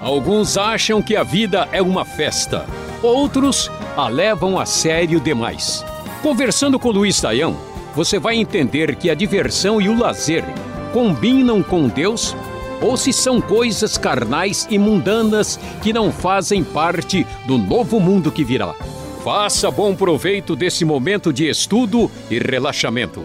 Alguns acham que a vida é uma festa, outros a levam a sério demais. Conversando com Luiz Saião, você vai entender que a diversão e o lazer combinam com Deus ou se são coisas carnais e mundanas que não fazem parte do novo mundo que virá. Faça bom proveito desse momento de estudo e relaxamento.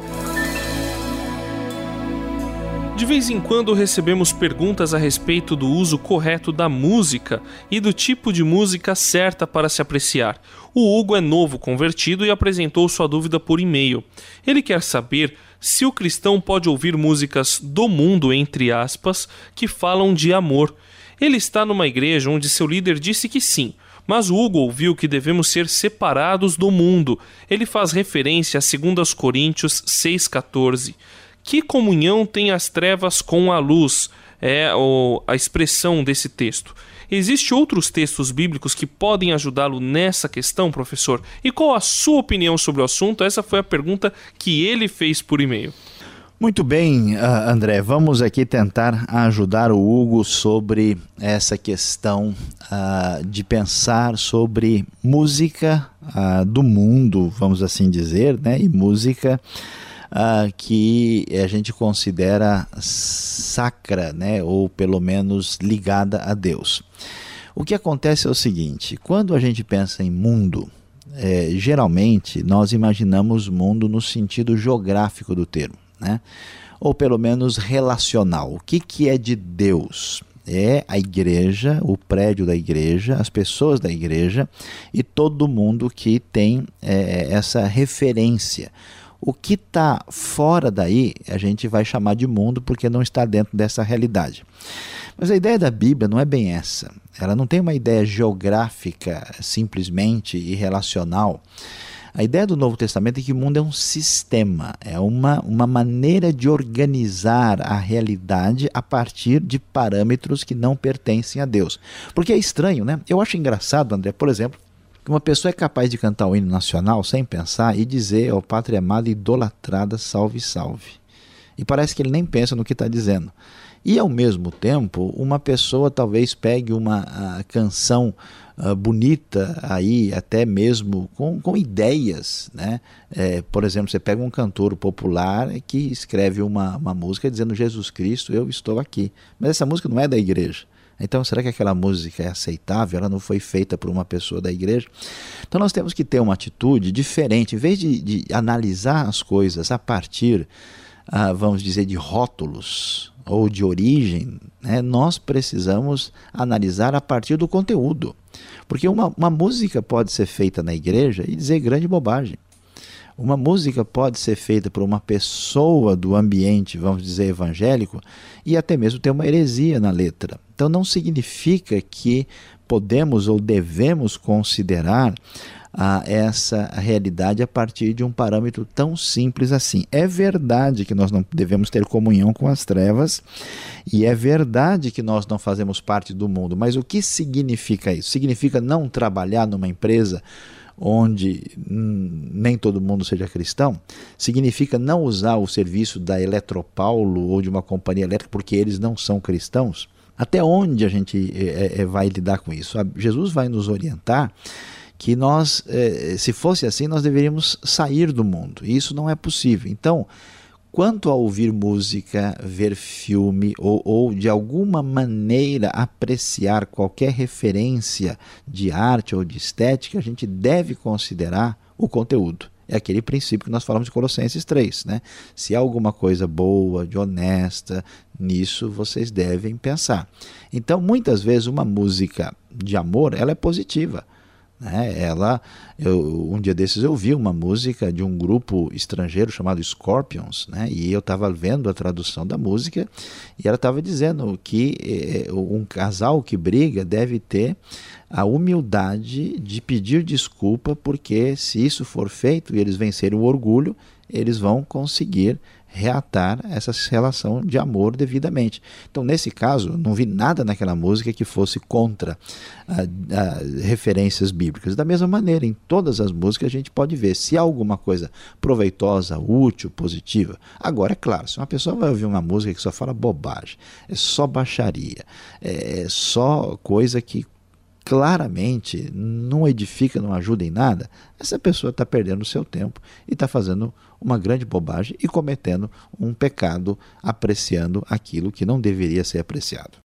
De vez em quando recebemos perguntas a respeito do uso correto da música e do tipo de música certa para se apreciar. O Hugo é novo convertido e apresentou sua dúvida por e-mail. Ele quer saber se o cristão pode ouvir músicas do mundo, entre aspas, que falam de amor. Ele está numa igreja onde seu líder disse que sim, mas Hugo ouviu que devemos ser separados do mundo. Ele faz referência a 2 Coríntios 6,14. Que comunhão tem as trevas com a luz? É a expressão desse texto. Existem outros textos bíblicos que podem ajudá-lo nessa questão, professor? E qual a sua opinião sobre o assunto? Essa foi a pergunta que ele fez por e-mail. Muito bem, uh, André, vamos aqui tentar ajudar o Hugo sobre essa questão uh, de pensar sobre música uh, do mundo, vamos assim dizer, né? E música que a gente considera sacra, né, ou pelo menos ligada a Deus. O que acontece é o seguinte: quando a gente pensa em mundo, é, geralmente nós imaginamos mundo no sentido geográfico do termo, né? ou pelo menos relacional. O que, que é de Deus? É a igreja, o prédio da igreja, as pessoas da igreja e todo mundo que tem é, essa referência o que está fora daí, a gente vai chamar de mundo porque não está dentro dessa realidade. Mas a ideia da Bíblia não é bem essa. Ela não tem uma ideia geográfica simplesmente e relacional. A ideia do Novo Testamento é que o mundo é um sistema, é uma, uma maneira de organizar a realidade a partir de parâmetros que não pertencem a Deus. Porque é estranho, né? Eu acho engraçado, André, por exemplo, que uma pessoa é capaz de cantar o hino nacional sem pensar e dizer ao pátria amada idolatrada salve, salve. E parece que ele nem pensa no que está dizendo. E ao mesmo tempo, uma pessoa talvez pegue uma uh, canção uh, bonita aí, até mesmo com, com ideias, né? É, por exemplo, você pega um cantor popular que escreve uma, uma música dizendo Jesus Cristo, eu estou aqui. Mas essa música não é da igreja. Então, será que aquela música é aceitável? Ela não foi feita por uma pessoa da igreja? Então, nós temos que ter uma atitude diferente. Em vez de, de analisar as coisas a partir, ah, vamos dizer, de rótulos ou de origem, né, nós precisamos analisar a partir do conteúdo. Porque uma, uma música pode ser feita na igreja e dizer grande bobagem. Uma música pode ser feita por uma pessoa do ambiente, vamos dizer, evangélico, e até mesmo ter uma heresia na letra. Então não significa que podemos ou devemos considerar ah, essa realidade a partir de um parâmetro tão simples assim. É verdade que nós não devemos ter comunhão com as trevas e é verdade que nós não fazemos parte do mundo, mas o que significa isso? Significa não trabalhar numa empresa onde nem todo mundo seja cristão, significa não usar o serviço da Eletropaulo ou de uma companhia elétrica porque eles não são cristãos? Até onde a gente é, é, vai lidar com isso? Jesus vai nos orientar que nós, é, se fosse assim, nós deveríamos sair do mundo. E isso não é possível. Então, quanto a ouvir música, ver filme ou, ou, de alguma maneira apreciar qualquer referência de arte ou de estética, a gente deve considerar o conteúdo. É aquele princípio que nós falamos de Colossenses 3. Né? Se há alguma coisa boa, de honesta, nisso vocês devem pensar. Então, muitas vezes, uma música de amor ela é positiva né? Ela, eu, um dia desses eu vi uma música de um grupo estrangeiro chamado Scorpions, né? e eu estava vendo a tradução da música e ela estava dizendo que eh, um casal que briga deve ter a humildade de pedir desculpa, porque se isso for feito e eles vencerem o orgulho, eles vão conseguir reatar essa relação de amor devidamente. Então, nesse caso, não vi nada naquela música que fosse contra ah, ah, referências bíblicas. Da mesma maneira, em todas as músicas a gente pode ver se há alguma coisa proveitosa, útil, positiva. Agora, é claro, se uma pessoa vai ouvir uma música que só fala bobagem, é só baixaria, é só coisa que claramente não edifica, não ajuda em nada, essa pessoa está perdendo o seu tempo e está fazendo uma grande bobagem e cometendo um pecado, apreciando aquilo que não deveria ser apreciado.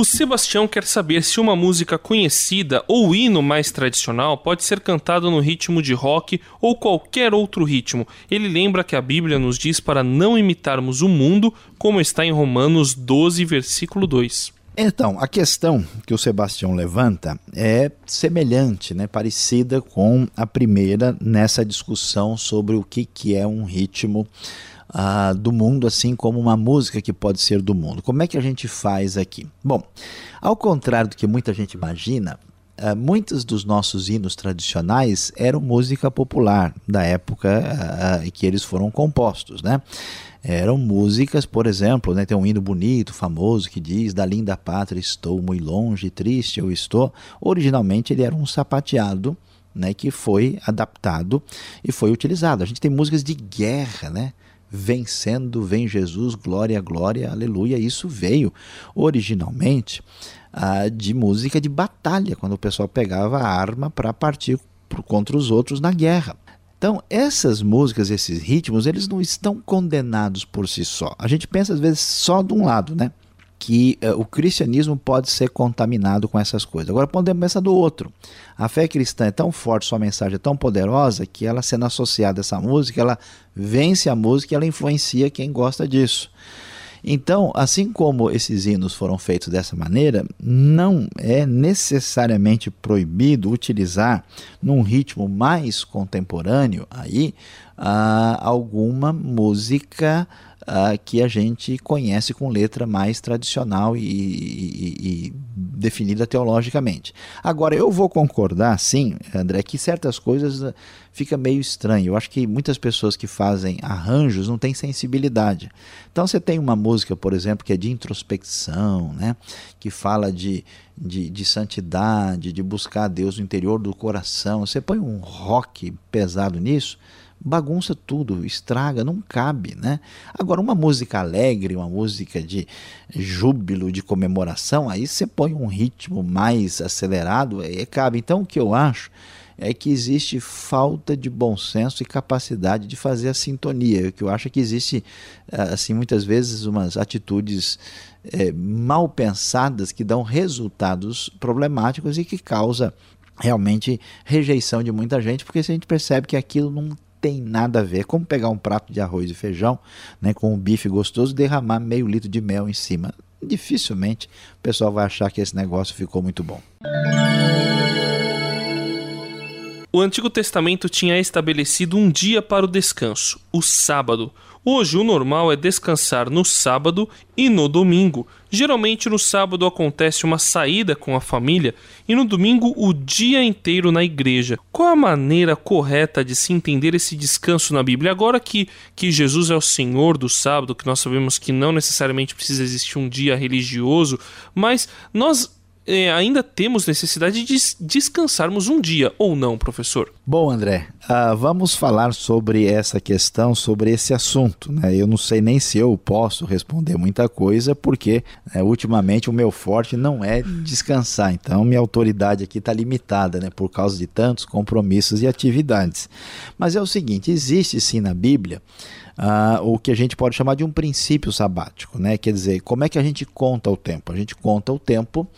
O Sebastião quer saber se uma música conhecida ou hino mais tradicional pode ser cantado no ritmo de rock ou qualquer outro ritmo. Ele lembra que a Bíblia nos diz para não imitarmos o mundo, como está em Romanos 12, versículo 2. Então, a questão que o Sebastião levanta é semelhante, né, parecida com a primeira nessa discussão sobre o que, que é um ritmo do mundo, assim como uma música que pode ser do mundo. Como é que a gente faz aqui? Bom, ao contrário do que muita gente imagina, ah, muitos dos nossos hinos tradicionais eram música popular da época ah, em que eles foram compostos, né? Eram músicas, por exemplo, né, tem um hino bonito, famoso, que diz: Da linda pátria estou muito longe, triste eu estou. Originalmente ele era um sapateado né, que foi adaptado e foi utilizado. A gente tem músicas de guerra, né? Vencendo, vem Jesus, glória, glória, aleluia. Isso veio originalmente ah, de música de batalha, quando o pessoal pegava a arma para partir contra os outros na guerra. Então, essas músicas, esses ritmos, eles não estão condenados por si só. A gente pensa às vezes só de um lado, né? Que uh, o cristianismo pode ser contaminado com essas coisas. Agora podemos pensar do outro. A fé cristã é tão forte, sua mensagem é tão poderosa que ela sendo associada a essa música, ela vence a música e ela influencia quem gosta disso. Então, assim como esses hinos foram feitos dessa maneira, não é necessariamente proibido utilizar num ritmo mais contemporâneo aí uh, alguma música que a gente conhece com letra mais tradicional e, e, e, definida teologicamente. Agora, eu vou concordar, sim, André, que certas coisas uh, fica meio estranho. Eu acho que muitas pessoas que fazem arranjos não têm sensibilidade. Então, você tem uma música, por exemplo, que é de introspecção, né? que fala de, de, de santidade, de buscar Deus no interior do coração. Você põe um rock pesado nisso bagunça tudo, estraga, não cabe, né? Agora, uma música alegre, uma música de júbilo, de comemoração, aí você põe um ritmo mais acelerado, aí cabe. Então, o que eu acho é que existe falta de bom senso e capacidade de fazer a sintonia. O que eu acho é que existe, assim, muitas vezes umas atitudes é, mal pensadas que dão resultados problemáticos e que causa realmente rejeição de muita gente, porque se a gente percebe que aquilo não tem nada a ver. Como pegar um prato de arroz e feijão, né, com um bife gostoso, e derramar meio litro de mel em cima. Dificilmente o pessoal vai achar que esse negócio ficou muito bom. O Antigo Testamento tinha estabelecido um dia para o descanso, o sábado. Hoje o normal é descansar no sábado e no domingo. Geralmente no sábado acontece uma saída com a família e no domingo o dia inteiro na igreja. Qual a maneira correta de se entender esse descanso na Bíblia? Agora que, que Jesus é o Senhor do sábado, que nós sabemos que não necessariamente precisa existir um dia religioso, mas nós é, ainda temos necessidade de descansarmos um dia, ou não, professor? Bom, André, uh, vamos falar sobre essa questão, sobre esse assunto. Né? Eu não sei nem se eu posso responder muita coisa, porque né, ultimamente o meu forte não é descansar. Então, minha autoridade aqui está limitada, né, por causa de tantos compromissos e atividades. Mas é o seguinte: existe sim na Bíblia. Uh, o que a gente pode chamar de um princípio sabático, né? Quer dizer, como é que a gente conta o tempo? A gente conta o tempo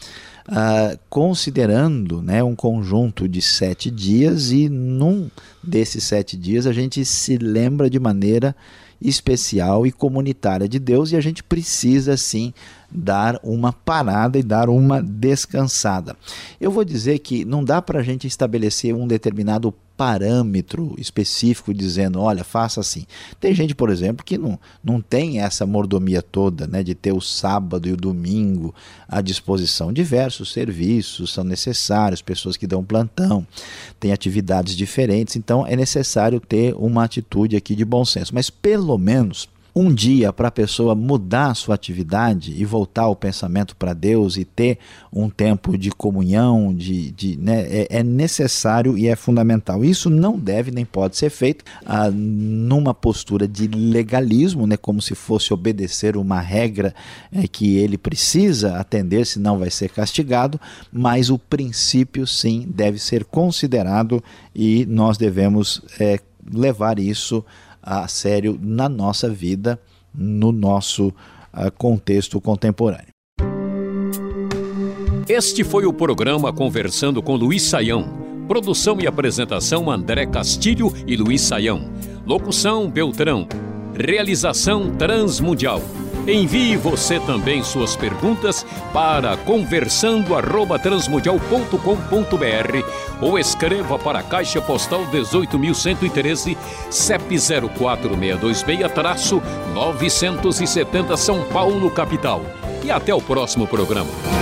uh, considerando né, um conjunto de sete dias e num desses sete dias a gente se lembra de maneira especial e comunitária de Deus e a gente precisa sim dar uma parada e dar uma descansada. Eu vou dizer que não dá para a gente estabelecer um determinado parâmetro específico dizendo, olha, faça assim. Tem gente, por exemplo, que não, não tem essa mordomia toda, né, de ter o sábado e o domingo à disposição. Diversos serviços são necessários, pessoas que dão plantão, têm atividades diferentes, então é necessário ter uma atitude aqui de bom senso. Mas pelo menos um dia para a pessoa mudar a sua atividade e voltar o pensamento para Deus e ter um tempo de comunhão, de, de né, é, é, necessário e é fundamental. Isso não deve nem pode ser feito ah, numa postura de legalismo, né, como se fosse obedecer uma regra é, que ele precisa atender, senão vai ser castigado, mas o princípio sim deve ser considerado e nós devemos é, levar isso sério na nossa vida, no nosso uh, contexto contemporâneo. Este foi o programa Conversando com Luiz Saião. Produção e apresentação André Castilho e Luiz Saião. Locução Beltrão. Realização Transmundial. Envie você também suas perguntas para conversando@transmundial.com.br ou escreva para a Caixa Postal 18.113, CEP 04626-970 São Paulo, capital. E até o próximo programa.